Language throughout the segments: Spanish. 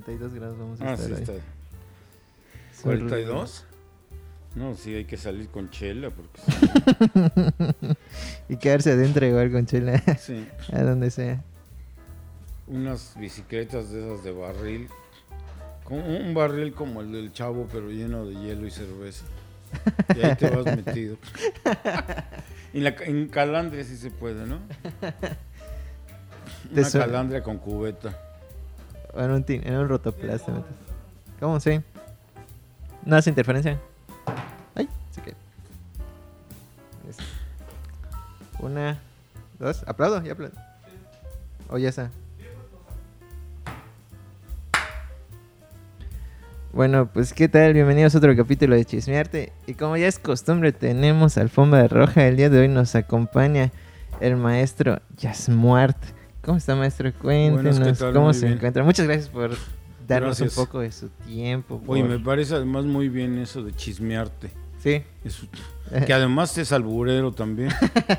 42 grados vamos a Ah, estar sí, hoy. está. Es horrible. ¿42? No, sí, hay que salir con chela porque Y quedarse adentro igual con chela, sí, a donde sea. unas bicicletas de esas de barril, un barril como el del chavo pero lleno de hielo y cerveza. Y ahí te vas metido. En, la, en calandria sí se puede, ¿no? Una calandria con cubeta. En un, en un rotoplas te. ¿Cómo sí? ¿No hace interferencia? Ay, se quedó. Es- Una, dos, aplaudo, ya aplaudo. O ya está. Bueno, pues qué tal, bienvenidos a otro capítulo de Chismearte. Y como ya es costumbre, tenemos alfombra roja. El día de hoy nos acompaña el maestro Yasmuart. ¿Cómo está, maestro? Cuéntenos cómo se bien. encuentra. Muchas gracias por darnos Gracias. un poco de su tiempo. Oye, por- me parece además muy bien eso de chismearte. Sí, Eso- que además es alburero también.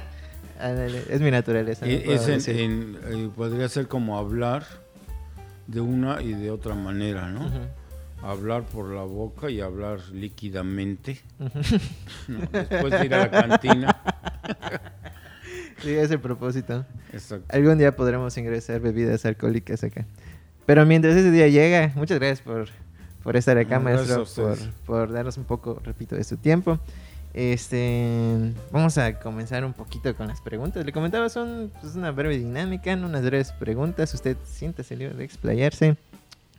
ándale, es mi naturaleza. no es en- en- eh, podría ser como hablar de una y de otra manera, ¿no? Ujú, Hablar por la boca y hablar líquidamente. ujú. ¿no? Después de ir a la cantina. Sí, ese es el propósito. Exacto. Algún día podremos ingresar bebidas alcohólicas acá. Pero mientras ese día llega, muchas gracias por, por estar acá, maestro, por, por darnos un poco, repito, de su tiempo. Este, vamos a comenzar un poquito con las preguntas. Le comentaba, son pues, una breve dinámica, ¿no? unas breves preguntas. Usted siéntase libre de explayarse.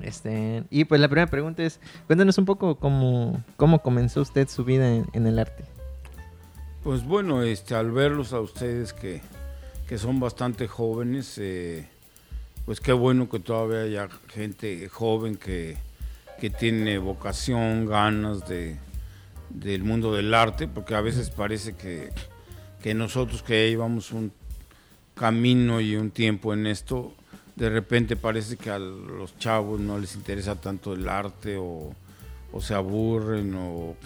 Este, y pues la primera pregunta es, cuéntanos un poco cómo, cómo comenzó usted su vida en, en el arte. Pues bueno, este, al verlos a ustedes que, que son bastante jóvenes, eh, pues qué bueno que todavía haya gente joven que, que tiene vocación, ganas de, del mundo del arte, porque a veces parece que, que nosotros que llevamos un camino y un tiempo en esto, de repente parece que a los chavos no les interesa tanto el arte o, o se aburren o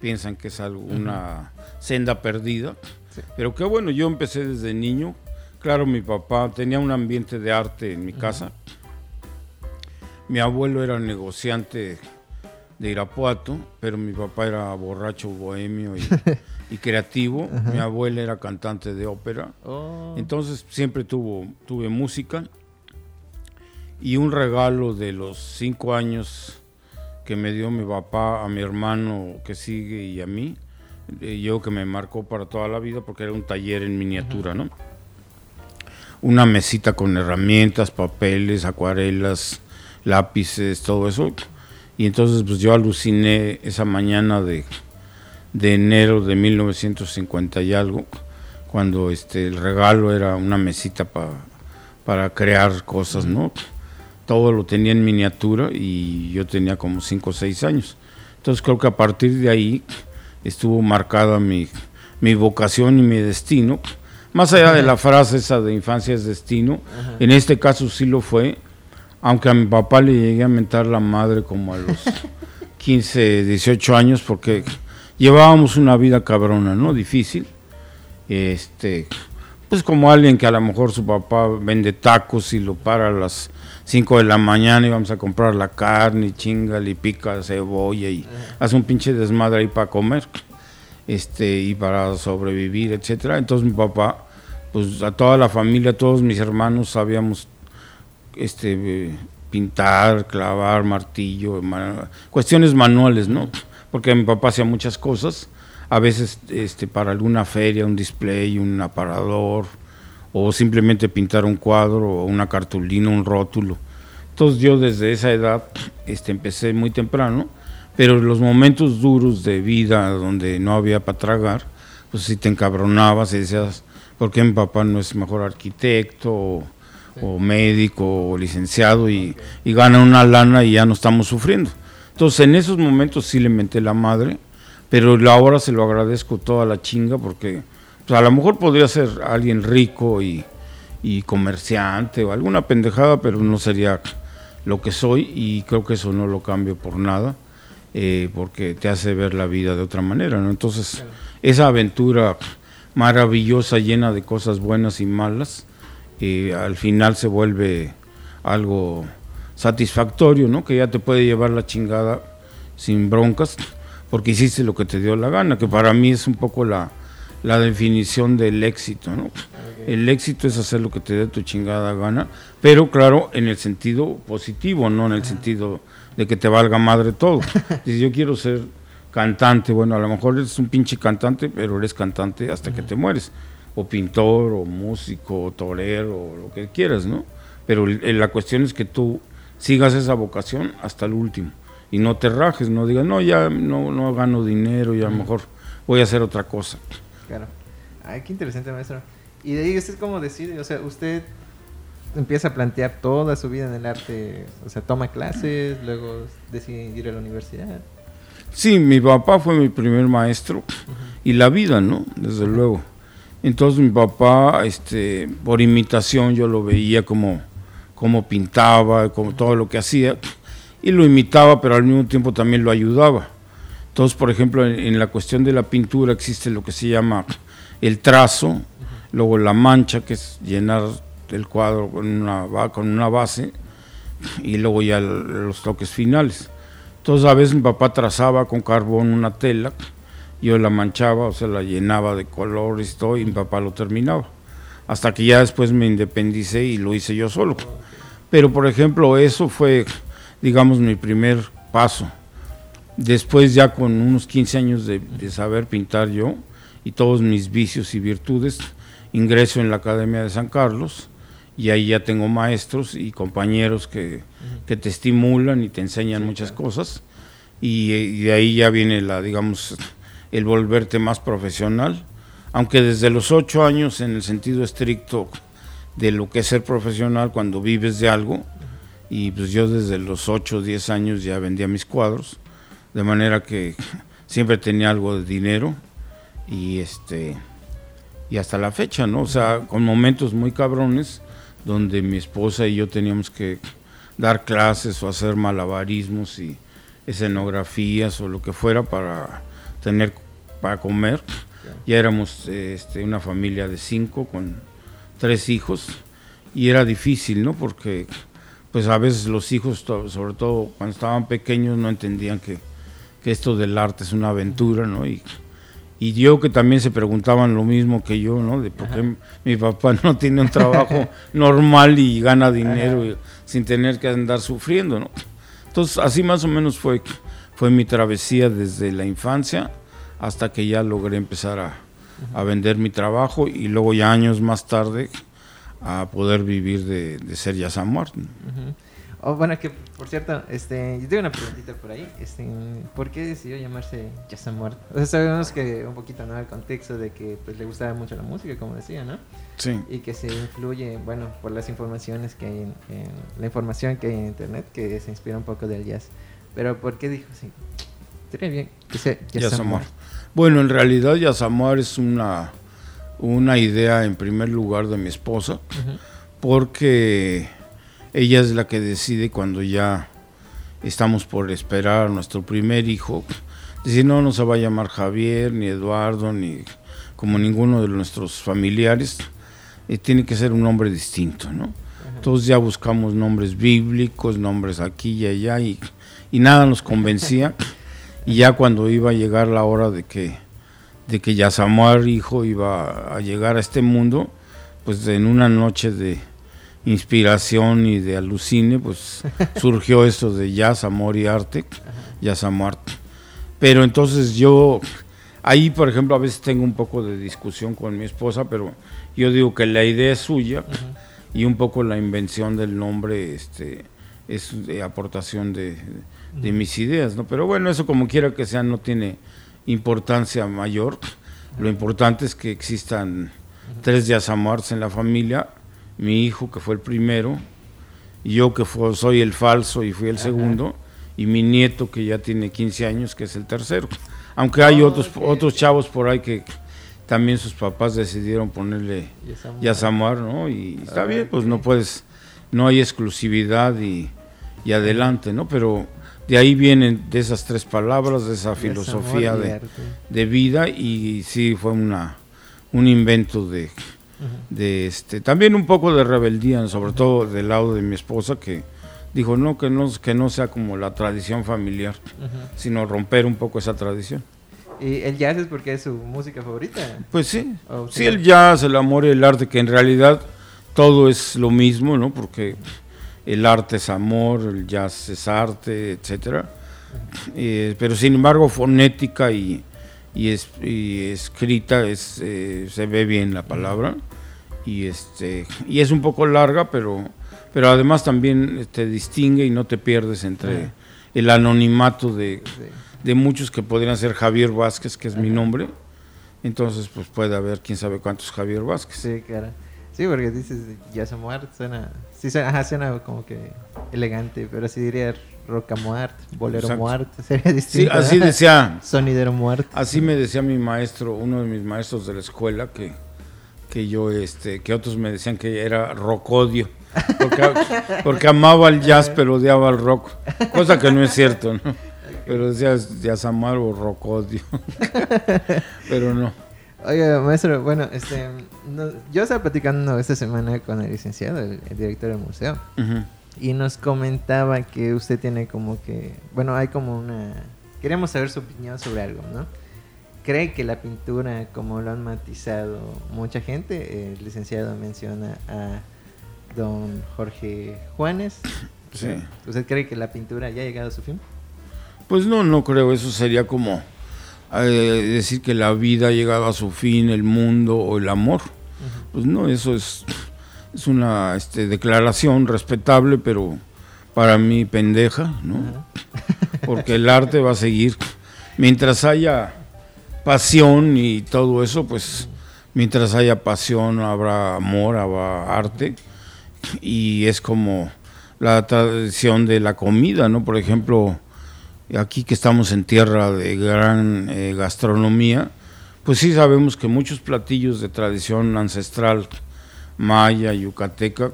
piensan que es algo- una senda perdida. Sí. Pero qué bueno, yo empecé desde niño. Claro, mi papá tenía un ambiente de arte en mi casa. Mi abuelo era negociante de Irapuato, pero mi papá era borracho, bohemio y, y creativo. Mi abuela era cantante de ópera. Oh, Entonces siempre tuvo, tuve música y un regalo de los cinco años que me dio mi papá a mi hermano que sigue y a mí, eh, yo que me marcó para toda la vida porque era un taller en miniatura, ¿no? Una mesita con herramientas, papeles, acuarelas, lápices, todo eso. Y entonces pues yo aluciné esa mañana de, de enero de 1950 y algo, cuando este el regalo era una mesita pa- para crear cosas, ¿no? Todo lo tenía en miniatura y yo tenía como 5 o 6 años. Entonces creo que a partir de ahí estuvo marcada mi, mi vocación y mi destino. Más allá de la frase esa de infancia es destino, en este caso sí lo fue, aunque a mi papá le llegué a mentar la madre como a los 15, 18 años, porque llevábamos una vida cabrona, ¿no? Difícil. Este, pues como alguien que a lo mejor su papá vende tacos y lo para a las 5 de la mañana y vamos a comprar la carne y chinga, y pica cebolla y hace un pinche desmadre ahí para comer este y para sobrevivir, etcétera. Entonces mi papá, pues a toda la familia, todos mis hermanos sabíamos este pintar, clavar, martillo, ma- cuestiones manuales, ¿no? Porque mi papá hacía muchas cosas, a veces este para alguna feria, un display, un aparador o simplemente pintar un cuadro o una cartulina, un rótulo. Entonces yo desde esa edad este empecé muy temprano, pero los momentos duros de vida donde no había para tragar, pues si te encabronabas y decías, ¿por qué mi papá no es mejor arquitecto o, o médico o licenciado y, y gana una lana y ya no estamos sufriendo? Entonces en esos momentos sí le menté la madre, pero ahora se lo agradezco toda la chinga porque pues, a lo mejor podría ser alguien rico y, y comerciante o alguna pendejada, pero no sería lo que soy y creo que eso no lo cambio por nada, eh, porque te hace ver la vida de otra manera, ¿no? Entonces, esa aventura maravillosa, llena de cosas buenas y malas, eh, al final se vuelve algo satisfactorio, ¿no? Que ya te puede llevar la chingada sin broncas, porque hiciste lo que te dio la gana, que para mí es un poco la, la definición del éxito, ¿no? El éxito es hacer lo que te dé tu chingada gana, pero claro, en el sentido positivo, no en el sentido de que te valga madre todo. Si yo quiero ser cantante, bueno, a lo mejor eres un pinche cantante, pero eres cantante hasta que te mueres. O pintor, o músico, o torero, o lo que quieras, ¿no? Pero la cuestión es que tú sigas esa vocación hasta el último y no te rajes, no digas, no, ya no, no gano dinero, ya a lo mejor voy a hacer otra cosa. Claro. Ay, qué interesante, maestro. Y de ahí usted cómo decide, o sea, usted empieza a plantear toda su vida en el arte, o sea, toma clases, luego decide ir a la universidad. Sí, mi papá fue mi primer maestro y la vida, ¿no? Desde luego. Entonces mi papá, este, por imitación yo lo veía como, como pintaba, como todo lo que hacía y lo imitaba, pero al mismo tiempo también lo ayudaba. Entonces, por ejemplo, en, la cuestión de la pintura existe lo que se llama el trazo, luego la mancha, que es llenar el cuadro con una, con una base, y luego ya los toques finales. Entonces, a veces mi papá trazaba con carbón una tela, yo la manchaba, o sea, la llenaba de colores y todo, y mi papá lo terminaba. Hasta que ya después me independicé y lo hice yo solo. Pero, por ejemplo, eso fue, digamos, mi primer paso Después ya con unos 15 años de, saber pintar yo y todos mis vicios y virtudes, ingreso en la Academia de San Carlos y ahí ya tengo maestros y compañeros que, te estimulan y te enseñan muchas cosas. Y, de ahí ya viene la, digamos, el volverte más profesional, aunque desde los ocho años en el sentido estricto de lo que es ser profesional cuando vives de algo, y pues yo desde los ocho o 10 años ya vendía mis cuadros, de manera que siempre tenía algo de dinero y este y hasta la fecha, ¿no? O sea, con momentos muy cabrones donde mi esposa y yo teníamos que dar clases o hacer malabarismos y escenografías o lo que fuera para tener para comer. Ya éramos este, una familia de cinco con tres hijos y era difícil, ¿no? Porque pues a veces los hijos, sobre todo cuando estaban pequeños, no entendían que que esto del arte es una aventura, ¿no? Y, y yo que también se preguntaban lo mismo que yo, ¿no? De por qué mi papá no tiene un trabajo normal y gana dinero sin tener que andar sufriendo, ¿no? Entonces, así más o menos fue, fue mi travesía desde la infancia hasta que ya logré empezar a, a vender mi trabajo y luego ya años más tarde a poder vivir de, de ser ya San Martín. Oh, bueno, que por cierto, este, yo tengo una preguntita por ahí. Este, ¿Por qué decidió llamarse Jason Muerto? O sea, sabemos que un poquito, ¿no? El contexto de que pues, le gustaba mucho la música, como decía, ¿no? Sí. Y que se influye, bueno, por las informaciones que hay en, la información que hay en internet, que se inspira un poco del jazz. Pero ¿por qué dijo así? Sería bien que sea Bueno, en realidad Yasamar es una, una idea en primer lugar de mi esposa, porque ella es la que decide cuando ya estamos por esperar a nuestro primer hijo. Decir, no, no se va a llamar Javier, ni Eduardo, ni como ninguno de nuestros familiares. Eh, tiene que ser un nombre distinto, ¿no? Entonces ya buscamos nombres bíblicos, nombres aquí y allá, y, y nada nos convencía. y ya cuando iba a llegar la hora de que, de que ya Samuel, hijo, iba a llegar a este mundo, pues en una noche de, inspiración y de alucine, pues surgió esto de jazz, amor y arte, jazz, amor, Pero entonces yo, ahí por ejemplo a veces tengo un poco de discusión con mi esposa, pero yo digo que la idea es suya y un poco la invención del nombre este, es de aportación de, mis ideas, ¿no? Pero bueno, eso como quiera que sea no tiene importancia mayor. Lo importante es que existan tres jazz amores en la familia mi hijo que fue el primero, y yo que soy el falso y fui el segundo, y mi nieto que ya tiene 15 años que es el tercero. Aunque hay otros, otros chavos por ahí que también sus papás decidieron ponerle Yasamar, ¿no? Y está bien, pues no puedes, no hay exclusividad y, y, adelante, ¿no? Pero de ahí vienen de esas tres palabras, de esa filosofía de, de, vida y sí fue una, un invento de de este también un poco de rebeldía sobre todo del lado de mi esposa que dijo, no, que no, que no sea como la tradición familiar, sino romper un poco esa tradición. ¿Y el jazz es porque es su música favorita? Pues sí, sí, el jazz, el amor y el arte, que en realidad todo es lo mismo, ¿no? Porque el arte es amor, el jazz es arte, etcétera. Eh, pero sin embargo, fonética y, y, es, escrita es, eh, se ve bien la palabra y este y es un poco larga, pero pero además también te distingue y no te pierdes entre el anonimato de, de, muchos que podrían ser Javier Vázquez, que es mi nombre. Entonces, pues puede haber quién sabe cuántos Javier Vázquez. Sí, claro. Sí, porque dices Yasamuart, suena, sí, suena, suena como que elegante, pero si diría Rocamuart, Bolero Muart, sería distinto. Sí, así decía. Sonidero Muart. Así me decía mi maestro, uno de mis maestros de la escuela, que, que yo, este, que otros me decían que era rocodio. Porque, porque amaba el jazz, pero odiaba el rock. Cosa que no es cierto, ¿no? Pero decía Yasamar o rocodio. pero no. Oiga, maestro, bueno, este, yo estaba platicando esta semana con el licenciado, el, director del museo, y nos comentaba que usted tiene como que, bueno, hay como una, queremos saber su opinión sobre algo, ¿no? ¿Cree que la pintura, como lo han matizado mucha gente, el licenciado menciona a don Jorge Juanes? Sí. ¿Usted cree que la pintura ya ha llegado a su fin? Pues no, no creo, eso sería como eh, decir que la vida ha llegado a su fin, el mundo o el amor. Pues no, eso es, es una este, declaración respetable, pero para mí pendeja, ¿no? Porque el arte va a seguir. Mientras haya pasión y todo eso, pues mientras haya pasión habrá amor, habrá arte. Y es como la tradición de la comida, ¿no? Por ejemplo, aquí que estamos en tierra de gran eh, gastronomía, pues sí sabemos que muchos platillos de tradición ancestral maya, yucateca,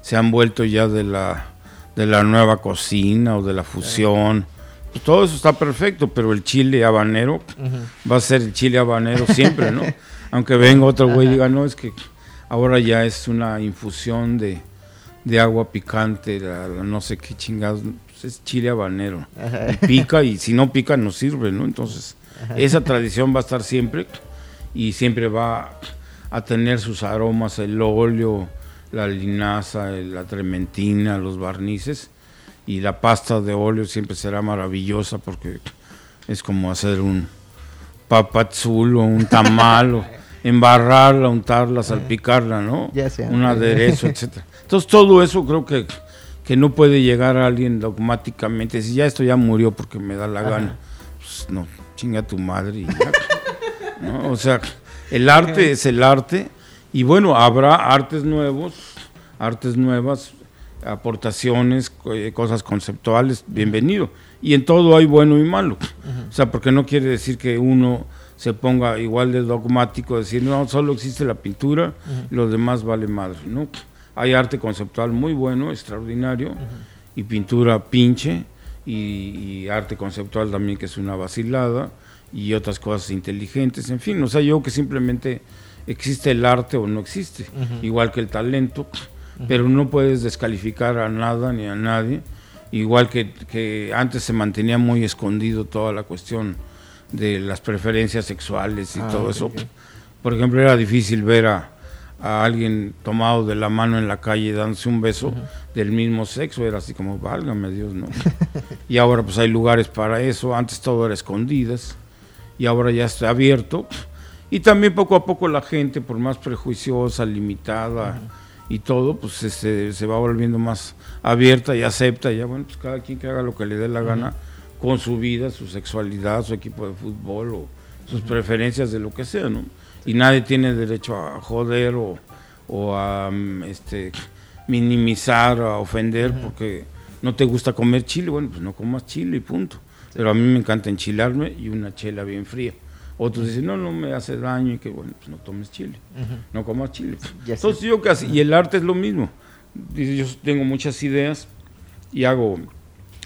se han vuelto ya de la, de la nueva cocina o de la fusión. Pues todo eso está perfecto, pero el chile habanero va a ser el chile habanero siempre, ¿no? Aunque venga otro güey y diga, no, es que ahora ya es una infusión de, de agua picante, no sé qué chingados es chile habanero. pica y si no pica no sirve, ¿no? Entonces, esa tradición va a estar siempre y siempre va a tener sus aromas, el óleo, la linaza, la trementina, los barnices y la pasta de óleo siempre será maravillosa porque es como hacer un papazul o un tamal o embarrarla, untarla, salpicarla, ¿no? Un aderezo, etcétera. Entonces todo eso creo que que no puede llegar a alguien dogmáticamente, si ya esto ya murió porque me da la gana, pues no, chinga tu madre. O sea, el arte es el arte y bueno, habrá artes nuevos, artes nuevas, aportaciones, eh, cosas conceptuales, bienvenido. Y en todo hay bueno y malo. O sea, porque no quiere decir que uno se ponga igual de dogmático, decir, no, solo existe la pintura, lo demás vale madre, ¿no? Hay arte conceptual muy bueno, extraordinario, y pintura pinche, y, arte conceptual también que es una vacilada, y otras cosas inteligentes, en fin, o sea, yo que simplemente existe el arte o no existe, igual que el talento, pero no puedes descalificar a nada ni a nadie, igual que, que antes se mantenía muy escondido toda la cuestión de las preferencias sexuales y ah, todo eso. Por ejemplo, era difícil ver a, a alguien tomado de la mano en la calle dándose un beso del mismo sexo, era así como, válgame Dios, ¿no? y ahora pues hay lugares para eso, antes todo era escondidas y ahora ya está abierto. Y también poco a poco la gente, por más prejuiciosa, limitada y todo, pues se, se, va volviendo más abierta y acepta, ya bueno, pues cada quien que haga lo que le dé la gana con su vida, su sexualidad, su equipo de fútbol o sus preferencias de lo que sea, ¿no? y nadie tiene derecho a joder o, a mm, este, minimizar o a ofender porque no te gusta comer chile, bueno, pues no comas chile y punto. Pero a mí me encanta enchilarme y una chela bien fría. Otros dicen, no, no me hace daño y que bueno, pues no tomes chile, no comas chile. Entonces yo casi, y el arte es lo mismo. Yo tengo muchas ideas y hago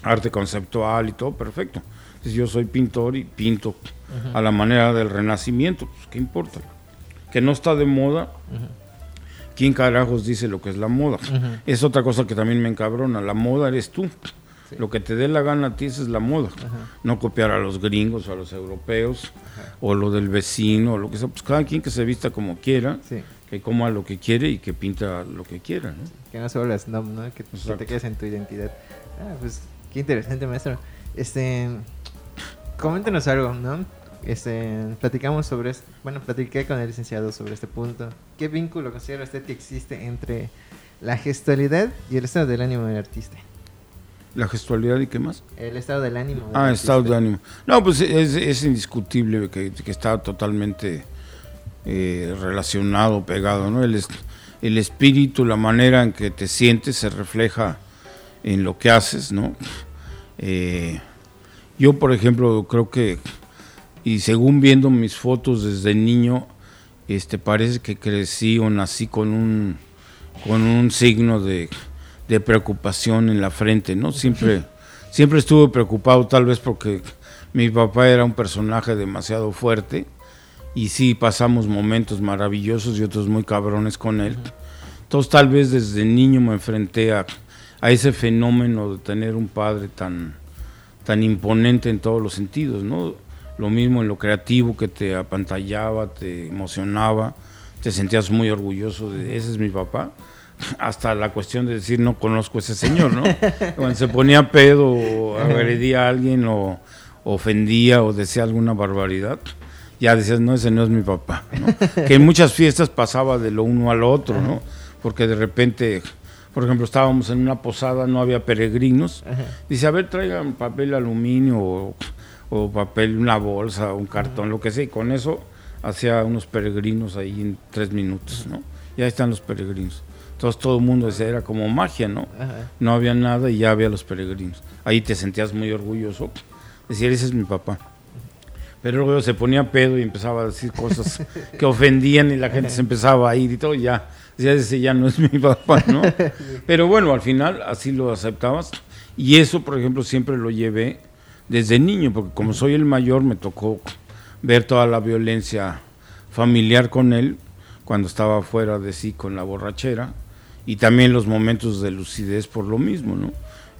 arte conceptual y todo, perfecto. Entonces yo soy pintor y pinto a la manera del renacimiento, pues qué importa que no está de moda, ¿quién carajos dice lo que es la moda? Es otra cosa que también me encabrona, la moda eres tú. Lo que te dé la gana a ti esa es la moda. No copiar a los gringos o a los europeos o lo del vecino o lo que sea. Pues cada quien que se vista como quiera, que coma lo que quiere y que pinta lo que quiera. ¿no? Que no solo las ¿no? Que, te quedes en tu identidad. Ah, pues qué interesante, maestro. Este, coméntenos algo, ¿no? Este, platicamos sobre esto, bueno, platiqué con el licenciado sobre este punto. ¿Qué vínculo considera usted que existe entre la gestualidad y el estado del ánimo del artista? ¿La gestualidad y qué más? El estado del ánimo. ah, el estado de ánimo. No, pues es, indiscutible que, está totalmente eh, relacionado, pegado, ¿no? El, el espíritu, la manera en que te sientes se refleja en lo que haces, ¿no? Eh, yo, por ejemplo, creo que, y según viendo mis fotos desde niño, este, parece que crecí o nací con un, con un signo de, preocupación en la frente, ¿no? Siempre, siempre estuve preocupado, tal vez porque mi papá era un personaje demasiado fuerte y sí pasamos momentos maravillosos y otros muy cabrones con él. Entonces tal vez desde niño me enfrenté a, a ese fenómeno de tener un padre tan, tan imponente en todos los sentidos, ¿no? Lo mismo en lo creativo que te apantallaba, te emocionaba, te sentías muy orgulloso de ese es mi papá, hasta la cuestión de decir no conozco a ese señor, ¿no? Cuando se ponía pedo o agredía a alguien o ofendía o decía alguna barbaridad, ya decías, no, ese no es mi papá, ¿no? Que en muchas fiestas pasaba de lo uno al otro, ¿no? Porque de repente por ejemplo, estábamos en una posada, no había peregrinos. Dice, a ver, traigan papel aluminio o, papel, una bolsa, un cartón, lo que sea. Y con eso hacía unos peregrinos ahí en tres minutos, ¿no? Y ahí están los peregrinos. Entonces todo el mundo decía, era como magia, ¿no? No había nada y ya había los peregrinos. Ahí te sentías muy orgulloso. Decía, ese es mi papá. Pero luego se ponía pedo y empezaba a decir cosas que ofendían y la gente se empezaba a ir y todo, y ya ya ese ya no es mi papá, ¿no? Pero bueno, al final así lo aceptabas. Y eso, por ejemplo, siempre lo llevé desde niño, porque como soy el mayor, me tocó ver toda la violencia familiar con él cuando estaba fuera de sí con la borrachera y también los momentos de lucidez por lo mismo, ¿no?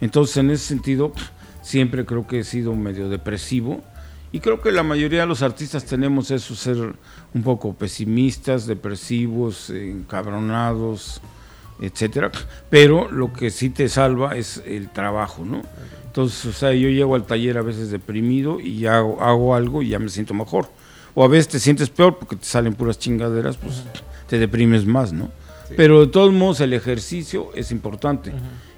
Entonces, en ese sentido, siempre creo que he sido medio depresivo y creo que la mayoría de los artistas tenemos eso, ser un poco pesimistas, depresivos, encabronados, etcétera. Pero lo que sí te salva es el trabajo, ¿no? Entonces, o sea, yo llego al taller a veces deprimido y ya hago, algo y ya me siento mejor. O a veces te sientes peor porque te salen puras chingaderas, pues te deprimes más, ¿no? Pero de todos modos el ejercicio es importante.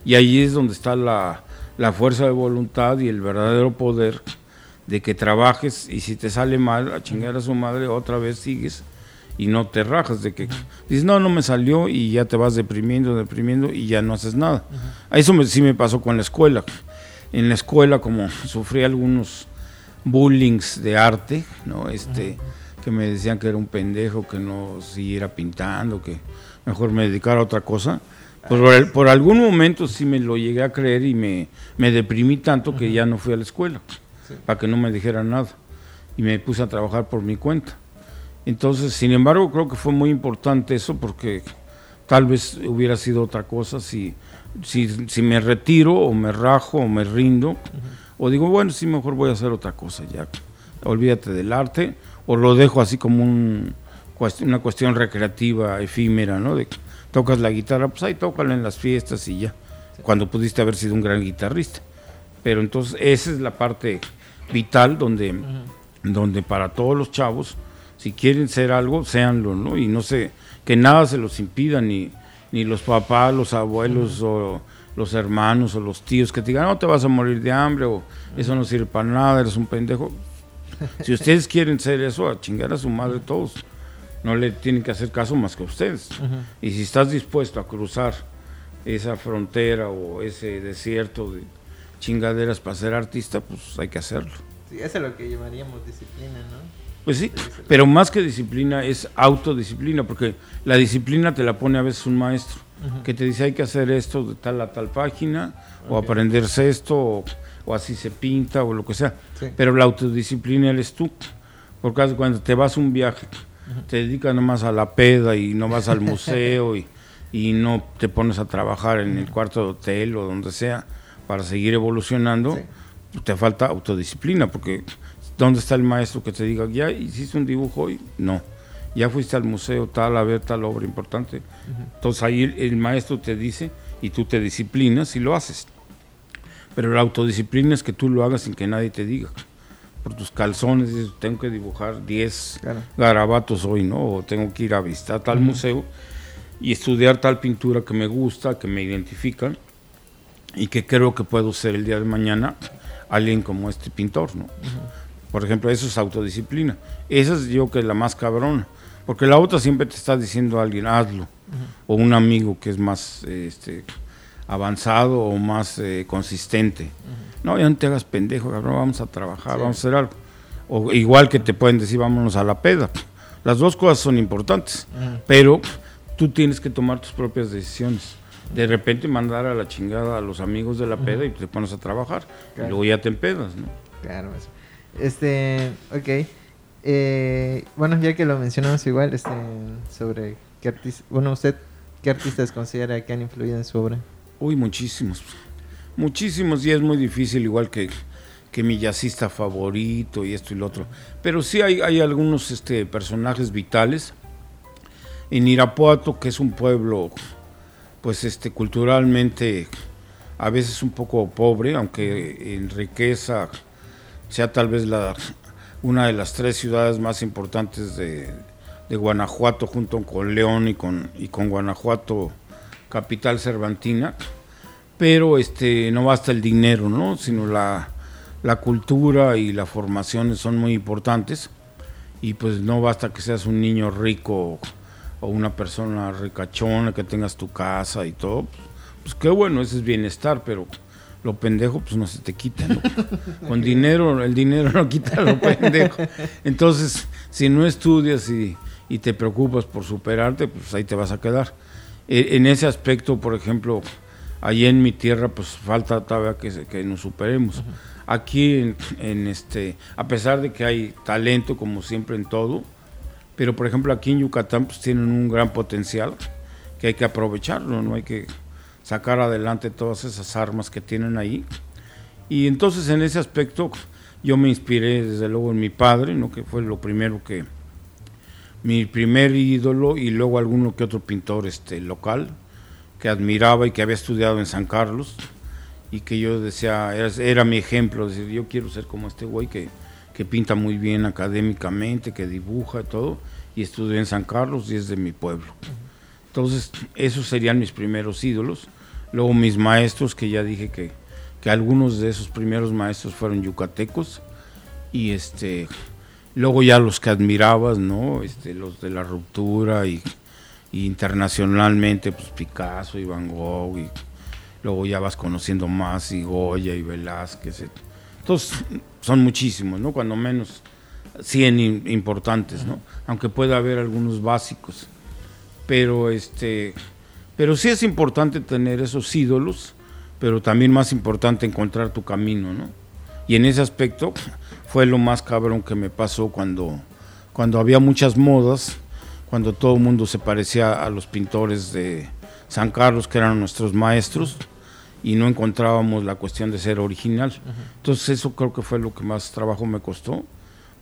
Y ahí es donde está la, la fuerza de voluntad y el verdadero poder de que trabajes y si te sale mal, a chingar a su madre, otra vez sigues y no te rajas, de que dices, no, no me salió y ya te vas deprimiendo, deprimiendo y ya no haces nada. Eso sí me pasó con la escuela. En la escuela, como sufrí algunos bullings de arte, ¿no? Este, que me decían que era un pendejo, que no siguiera pintando, que mejor me dedicara a otra cosa. Pues por, por, algún momento sí me lo llegué a creer y me, me deprimí tanto que ya no fui a la escuela para que no me dijeran nada. Y me puse a trabajar por mi cuenta. Entonces, sin embargo, creo que fue muy importante eso porque tal vez hubiera sido otra cosa si, si, si me retiro o me rajo o me rindo. O digo, bueno, sí, mejor voy a hacer otra cosa ya. Olvídate del arte. O lo dejo así como un, una cuestión recreativa, efímera, ¿no? De tocas la guitarra, pues ahí tócala en las fiestas y ya. Cuando pudiste haber sido un gran guitarrista. Pero entonces esa es la parte vital donde, donde para todos los chavos, si quieren ser algo, seanlo, ¿no? Y no sé, que nada se los impida, ni, ni los papás, los abuelos o los hermanos o los tíos que te digan, no te vas a morir de hambre o eso no sirve para nada, eres un pendejo. Si ustedes quieren ser eso, a chingar a su madre todos. No le tienen que hacer caso más que ustedes. Y si estás dispuesto a cruzar esa frontera o ese desierto de, chingaderas para ser artista, pues hay que hacerlo. Sí, eso es lo que llamaríamos disciplina, ¿no? Pues sí, pero más que disciplina es autodisciplina, porque la disciplina te la pone a veces un maestro, que te dice hay que hacer esto de tal a tal página, o aprenderse esto, o, así se pinta, o lo que sea. Pero la autodisciplina eres tú, porque cuando te vas a un viaje te dedicas nomás a la peda y no vas al museo y, y no te pones a trabajar en el cuarto de hotel o donde sea para seguir evolucionando, te falta autodisciplina, porque ¿dónde está el maestro que te diga, ya hiciste un dibujo hoy? No. Ya fuiste al museo tal a ver tal obra importante. Entonces ahí el, maestro te dice y tú te disciplinas y lo haces. Pero la autodisciplina es que tú lo hagas sin que nadie te diga. Por tus calzones, dices, tengo que dibujar 10 garabatos hoy, ¿no? O tengo que ir a visitar tal museo y estudiar tal pintura que me gusta, que me identifica y que creo que puedo ser el día de mañana alguien como este pintor, ¿no? Por ejemplo, eso es autodisciplina. Esa es yo que es la más cabrona. Porque la otra siempre te está diciendo alguien, hazlo. O un amigo que es más este, avanzado o más eh, consistente. No, ya no te hagas pendejo, cabrón, vamos a trabajar, vamos a hacer algo. O igual que te pueden decir, vámonos a la peda. Las dos cosas son importantes, pero tú tienes que tomar tus propias decisiones de repente mandar a la chingada a los amigos de la peda y te pones a trabajar. Y luego ya te empedas, ¿no? Claro, Este, ok. Eh, bueno, ya que lo mencionamos igual, este, sobre qué artista, bueno, usted, ¿qué artistas considera que han influido en su obra? Uy, muchísimos. Muchísimos y es muy difícil, igual que, que mi jazzista favorito y esto y lo otro. Pero sí hay, hay algunos este, personajes vitales. En Irapuato, que es un pueblo pues este culturalmente a veces un poco pobre, aunque en riqueza sea tal vez la, una de las tres ciudades más importantes de, Guanajuato, junto con León y con, y con Guanajuato, capital cervantina, pero este, no basta el dinero, ¿no? sino la, la cultura y la formación son muy importantes, y pues no basta que seas un niño rico o una persona ricachona, que tengas tu casa y todo, pues qué bueno, ese es bienestar, pero lo pendejo pues no se te quita, ¿no? Con dinero, el dinero no quita lo pendejo. Entonces, si no estudias y, y, te preocupas por superarte, pues ahí te vas a quedar. E, en ese aspecto, por ejemplo, allí en mi tierra, pues falta todavía que, que nos superemos. Aquí, en, en, este, a pesar de que hay talento, como siempre en todo, pero por ejemplo aquí en Yucatán pues tienen un gran potencial que hay que aprovecharlo, no hay que sacar adelante todas esas armas que tienen ahí. Y entonces en ese aspecto yo me inspiré desde luego en mi padre, ¿no? que fue lo primero que mi primer ídolo y luego alguno que otro pintor este local que admiraba y que había estudiado en San Carlos y que yo decía era, era mi ejemplo, decir, yo quiero ser como este güey que que pinta muy bien académicamente, que dibuja y todo, y estudió en San Carlos y es de mi pueblo. Entonces, esos serían mis primeros ídolos. Luego mis maestros, que ya dije que, que algunos de esos primeros maestros fueron yucatecos, y este, luego ya los que admirabas, ¿no? Este, los de la ruptura y, internacionalmente, pues Picasso y Van Gogh, y luego ya vas conociendo más, y Goya y Velázquez, entonces, son muchísimos, ¿no? Cuando menos 100 importantes, ¿no? Aunque pueda haber algunos básicos. Pero, este, pero sí es importante tener esos ídolos, pero también más importante encontrar tu camino, ¿no? Y en ese aspecto fue lo más cabrón que me pasó cuando, cuando había muchas modas, cuando todo el mundo se parecía a los pintores de San Carlos, que eran nuestros maestros y no encontrábamos la cuestión de ser original. Entonces eso creo que fue lo que más trabajo me costó,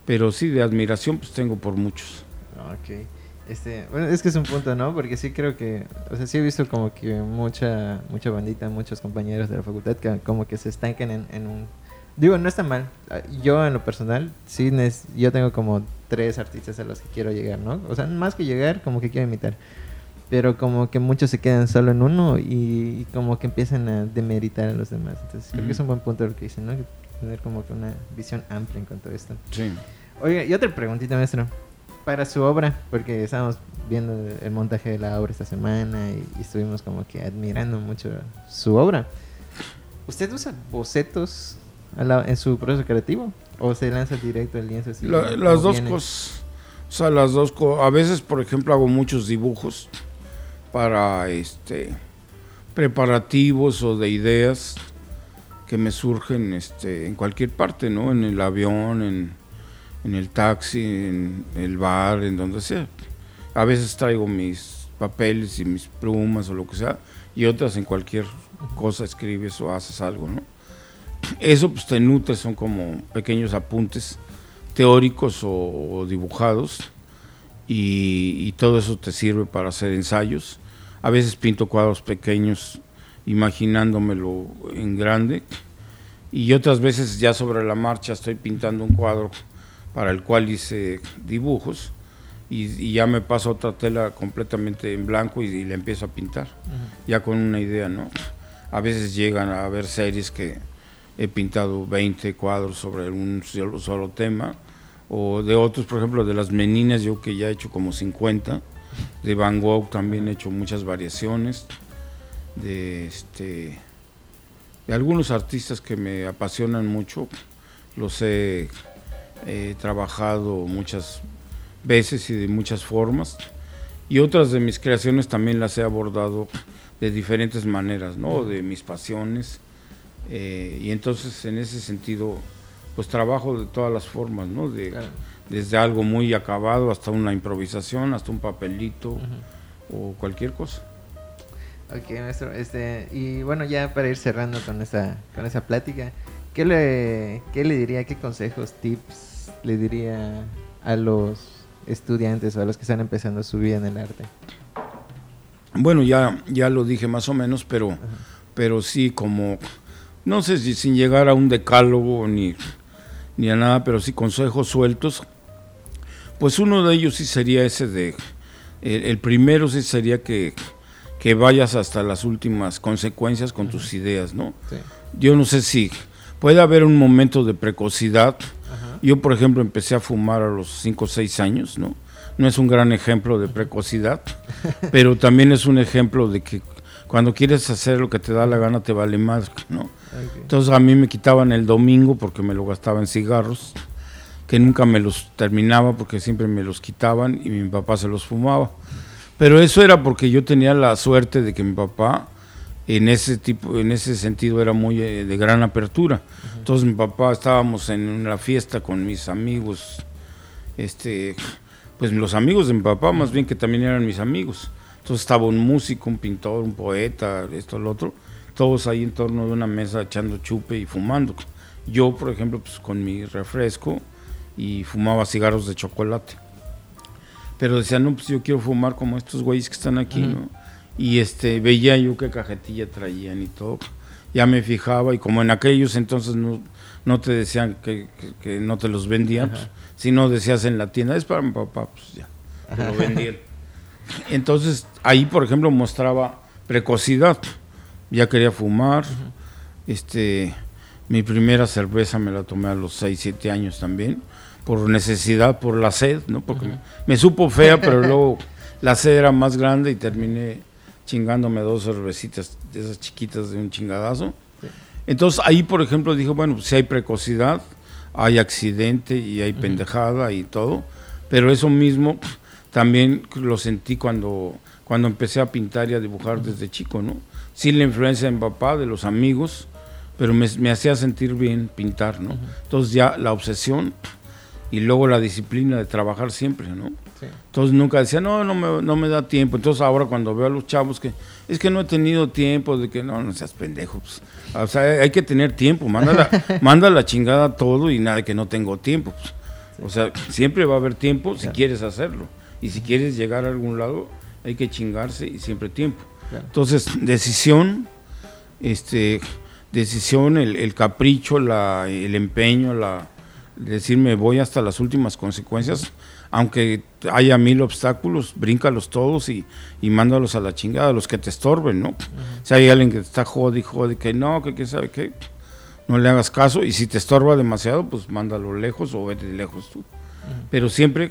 pero sí, de admiración pues tengo por muchos. Ok. Este, bueno, es que es un punto, ¿no? Porque sí creo que, o sea, sí he visto como que mucha, mucha bandita, muchos compañeros de la facultad que como que se estancan en, en un... Digo, no está mal. Yo en lo personal, sí, yo tengo como tres artistas a los que quiero llegar, ¿no? O sea, más que llegar, como que quiero imitar pero como que muchos se quedan solo en uno y, como que empiezan a demeritar a los demás. Entonces, creo que es un buen punto lo que dicen, ¿no? Tener como que una visión amplia en cuanto a esto. Sí. Oiga, y otra preguntita, maestro. Para su obra, porque estábamos viendo el montaje de la obra esta semana y, estuvimos como que admirando mucho su obra. ¿Usted usa bocetos en su proceso creativo? ¿O se lanza directo el lienzo? Así, las dos cosas. O sea, las dos cosas. A veces, por ejemplo, hago muchos dibujos para este preparativos o de ideas que me surgen este, en cualquier parte, ¿no? En el avión, en, en el taxi, en el bar, en donde sea. A veces traigo mis papeles y mis plumas o lo que sea, y otras en cualquier cosa escribes o haces algo, ¿no? Eso pues te nutre, son como pequeños apuntes teóricos o, dibujados y, todo eso te sirve para hacer ensayos. A veces pinto cuadros pequeños imaginándomelo en grande y otras veces ya sobre la marcha estoy pintando un cuadro para el cual hice dibujos y, ya me paso otra tela completamente en blanco y, le empiezo a pintar, ya con una idea, ¿no? A veces llegan a haber series que he pintado 20 cuadros sobre un solo, tema, o de otros, por ejemplo, de las meninas, yo que ya he hecho como 50, de Van Gogh también he hecho muchas variaciones, de, este, de algunos artistas que me apasionan mucho, los he trabajado muchas veces y de muchas formas, y otras de mis creaciones también las he abordado de diferentes maneras, ¿no? De mis pasiones, eh, y entonces en ese sentido, pues trabajo de todas las formas, ¿no? De, Desde algo muy acabado hasta una improvisación, hasta un papelito o cualquier cosa. Ok, maestro. Este, y bueno, ya para ir cerrando con esa, con esa plática, ¿qué le, ¿qué le diría, qué consejos, tips le diría a los estudiantes o a los que están empezando su vida en el arte? Bueno, ya, ya lo dije más o menos, pero, pero sí como no sé si sin llegar a un decálogo ni, ni a nada, pero sí consejos sueltos, pues uno de ellos sí sería ese de, el, primero sí sería que, que, vayas hasta las últimas consecuencias con tus ideas, ¿no? Yo no sé si puede haber un momento de precocidad. Yo, por ejemplo, empecé a fumar a los 5 o 6 años, ¿no? No es un gran ejemplo de precocidad, pero también es un ejemplo de que cuando quieres hacer lo que te da la gana te vale más, ¿no? Entonces a mí me quitaban el domingo porque me lo gastaba en cigarros, que nunca me los terminaba porque siempre me los quitaban y mi papá se los fumaba. Pero eso era porque yo tenía la suerte de que mi papá en ese tipo en ese sentido era muy eh, de gran apertura. Entonces mi papá estábamos en una fiesta con mis amigos este pues los amigos de mi papá más bien que también eran mis amigos entonces estaba un músico, un pintor, un poeta, esto, lo otro, todos ahí en torno de una mesa echando chupe y fumando. Yo, por ejemplo, pues con mi refresco y fumaba cigarros de chocolate. Pero decía, no, pues yo quiero fumar como estos güeyes que están aquí, ¿no? Y este, veía yo qué cajetilla traían y todo. Ya me fijaba y como en aquellos entonces no, no te decían que, no te los vendían, pues, si no decías en la tienda, es para mi papá, pues ya, te lo vendían. Entonces, ahí, por ejemplo, mostraba precocidad. Ya quería fumar. Este, mi primera cerveza me la tomé a los 6, 7 años también, por necesidad, por la sed, ¿no? Porque me, supo fea, pero luego la sed era más grande y terminé chingándome dos cervecitas de esas chiquitas de un chingadazo. Entonces ahí, por ejemplo, dije, bueno, si hay precocidad, hay accidente y hay pendejada y todo, pero eso mismo también lo sentí cuando, cuando empecé a pintar y a dibujar desde chico, ¿no? Sí la influencia de mi papá, de los amigos, pero me, me hacía sentir bien pintar, ¿no? Entonces ya la obsesión y luego la disciplina de trabajar siempre, ¿no? Entonces nunca decía, no, no me, no me da tiempo. Entonces ahora cuando veo a los chavos que, es que no he tenido tiempo, de que no, no seas pendejo. Pues". O sea, hay que tener tiempo, manda la, manda la chingada todo y nada que no tengo tiempo. Pues. O sea, siempre va a haber tiempo si quieres hacerlo. Y si quieres llegar a algún lado, hay que chingarse y siempre tiempo. Entonces, decisión, este, decisión, el, capricho, la, el empeño, la decirme voy hasta las últimas consecuencias, aunque haya mil obstáculos, bríncalos todos y, y mándalos a la chingada, los que te estorben, ¿no? Si hay alguien que te está jode y jode, que no, que quién sabe qué, no le hagas caso, y si te estorba demasiado, pues mándalo lejos o vete lejos tú. Pero siempre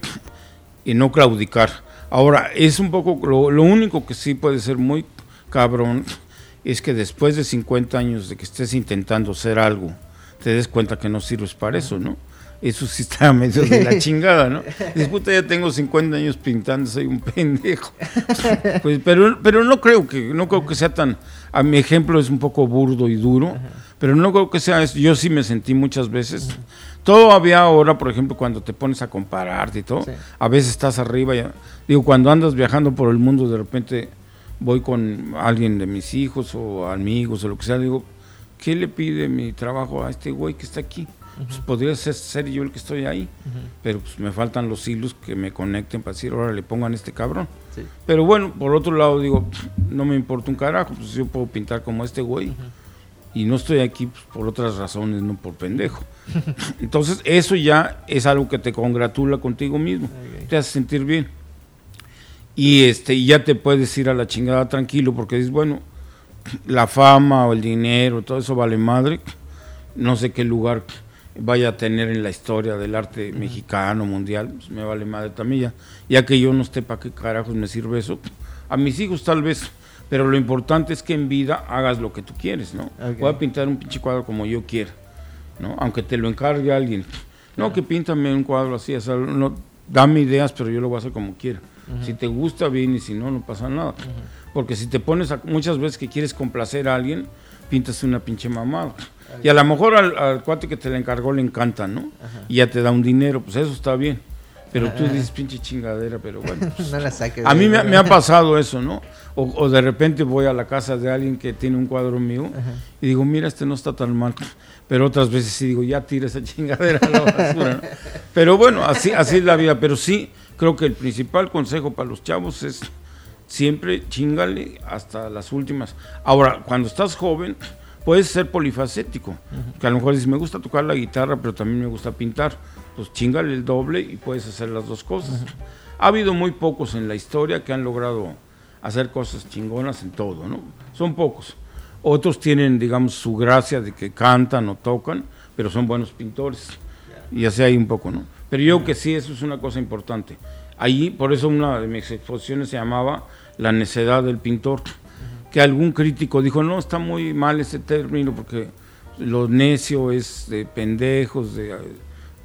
y no claudicar. Ahora, es un poco, lo, único que sí puede ser muy cabrón es que después de 50 años de que estés intentando ser algo, te des cuenta que no sirves para eso, ¿no? Eso sí está medio de la chingada, ¿no? Disputa, ya tengo 50 años pintando, soy un pendejo. Pues, pero, pero no creo que, no creo que sea tan, a mi ejemplo es un poco burdo y duro, pero no creo que sea eso. Yo sí me sentí muchas veces Todavía ahora, por ejemplo, cuando te pones a compararte y todo, Sí. a veces estás arriba. ya- digo, cuando andas viajando por el mundo, de repente voy con alguien de mis hijos o amigos o lo que sea, digo, ¿qué le pide mi trabajo a este güey que está aquí? Pues podría ser, ser yo el que estoy ahí, pero pues me faltan los hilos que me conecten para decir, ahora le pongan a este cabrón. Sí. Pero bueno, por otro lado digo, no me importa un carajo, pues yo puedo pintar como este güey. Y no estoy aquí pues, por otras razones, no por pendejo. Entonces, eso ya es algo que te congratula contigo mismo. Ok. Te hace sentir bien. Y este, y ya te puedes ir a la chingada tranquilo porque dices, bueno, la fama o el dinero, todo eso vale madre. No sé qué lugar vaya a tener en la historia del arte mexicano, mundial, pues me vale madre también ya. Ya que yo no esté para qué carajos me sirve eso. A mis hijos tal vez, pero lo importante es que en vida hagas lo que tú quieres, ¿no? Ok. Voy a pintar un pinche cuadro como yo quiera, ¿no? Aunque te lo encargue alguien. No, que píntame un cuadro así, o sea, no, dame ideas, pero yo lo voy a hacer como quiera. Si te gusta bien y si no, no pasa nada. Porque si te pones a, muchas veces que quieres complacer a alguien, pintas una pinche mamada. Y a lo mejor al, al cuate que te la encargó le encanta, ¿no? Y ya te da un dinero, pues eso está bien. Pero tú dices pinche chingadera, pero bueno. pues, no la saques. a mí me, ha pasado eso, ¿no? O, o de repente voy a la casa de alguien que tiene un cuadro mío y digo, mira, este no está tan mal. Pero otras veces sí digo, ya tira esa chingadera a la basura. ¿no? Pero bueno, así, así es la vida. Pero sí, creo que el principal consejo para los chavos es siempre chingale hasta las últimas. Ahora, cuando estás joven, puedes ser polifacético. Que a lo mejor dices, me gusta tocar la guitarra, pero también me gusta pintar. Pues chingale el doble y puedes hacer las dos cosas. Ha habido muy pocos en la historia que han logrado hacer cosas chingonas en todo, ¿no? Son pocos. Otros tienen, digamos, su gracia de que cantan o tocan, pero son buenos pintores. Y así hay un poco, ¿no? Pero yo que sí, eso es una cosa importante. Allí, por eso una de mis exposiciones se llamaba La necedad del pintor, que algún crítico dijo, no, está muy mal ese término porque lo necio es de pendejos, de,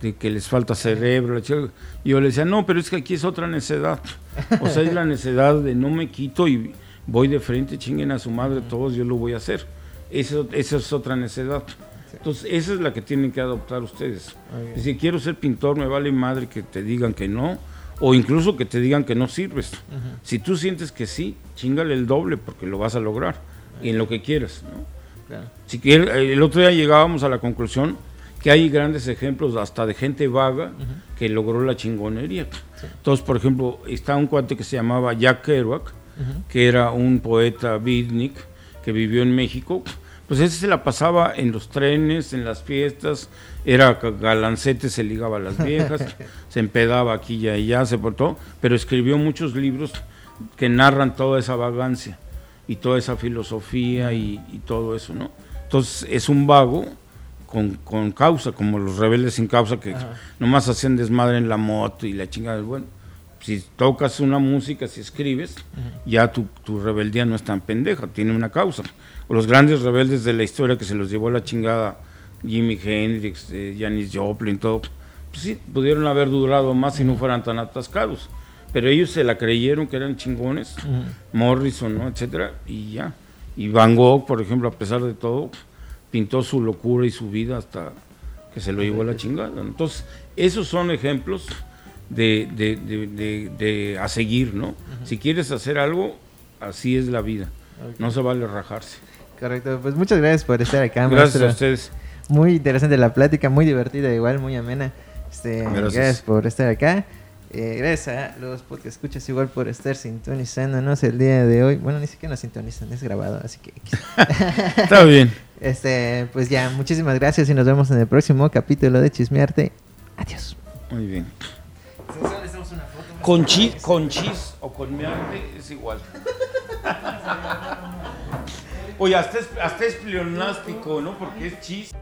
de que les falta cerebro. Y yo le decía, no, pero es que aquí es otra necedad. O sea, es la necedad de no me quito y voy de frente, chinguen a su madre todos, yo lo voy a hacer. Eso, esa es otra necedad. Entonces, esa es la que tienen que adoptar ustedes. Si quiero ser pintor, me vale madre que te digan que no, o incluso que te digan que no sirves. Si tú sientes que sí, chingale el doble porque lo vas a lograr, y en lo que quieras. ¿no? Claro. Si quieres, el otro día llegábamos a la conclusión que hay grandes ejemplos hasta de gente vaga que logró la chingonería. Entonces, por ejemplo, está un cuate que se llamaba Jack Kerouac, que era un poeta beatnik que vivió en México. Pues ese se la pasaba en los trenes, en las fiestas, era galancete, se ligaba a las viejas, se empedaba aquí y allá, se portó, pero escribió muchos libros que narran toda esa vagancia y toda esa filosofía y, y todo eso, ¿no? Entonces es un vago con, con causa, como los rebeldes sin causa que nomás hacían desmadre en la moto y la chingada. Bueno, si tocas una música, si escribes, ya tu, tu rebeldía no es tan pendeja, tiene una causa. O los grandes rebeldes de la historia que se los llevó la chingada Jimi Hendrix, eh, Janis Joplin, todo, pues sí, pudieron haber durado más si no fueran tan atascados. Pero ellos se la creyeron que eran chingones, Morrison, ¿no? etcétera, y ya. Y Van Gogh, por ejemplo, a pesar de todo, pintó su locura y su vida hasta que se lo llevó a la chingada. Entonces, esos son ejemplos de, de- de- de- de a seguir, ¿no? Si quieres hacer algo, así es la vida. No se vale rajarse. Correcto. Pues muchas gracias por estar acá, Gracias a maestro. ustedes. Muy interesante la plática, muy divertida, igual, muy amena. Este, Gracias. gracias. por estar acá. Eh, gracias a los podcast escuchas igual por estar sintonizándonos el día de hoy. Bueno, ni siquiera nos sintonizan, es grabado, así que... Está bien. Este, pues ya, muchísimas gracias y nos vemos en el próximo capítulo de Chismearte. Adiós. Muy bien. Con chis, con chis o con mearte es igual. Oye, hasta es, hasta es pleonástico, ¿no? Porque es chis.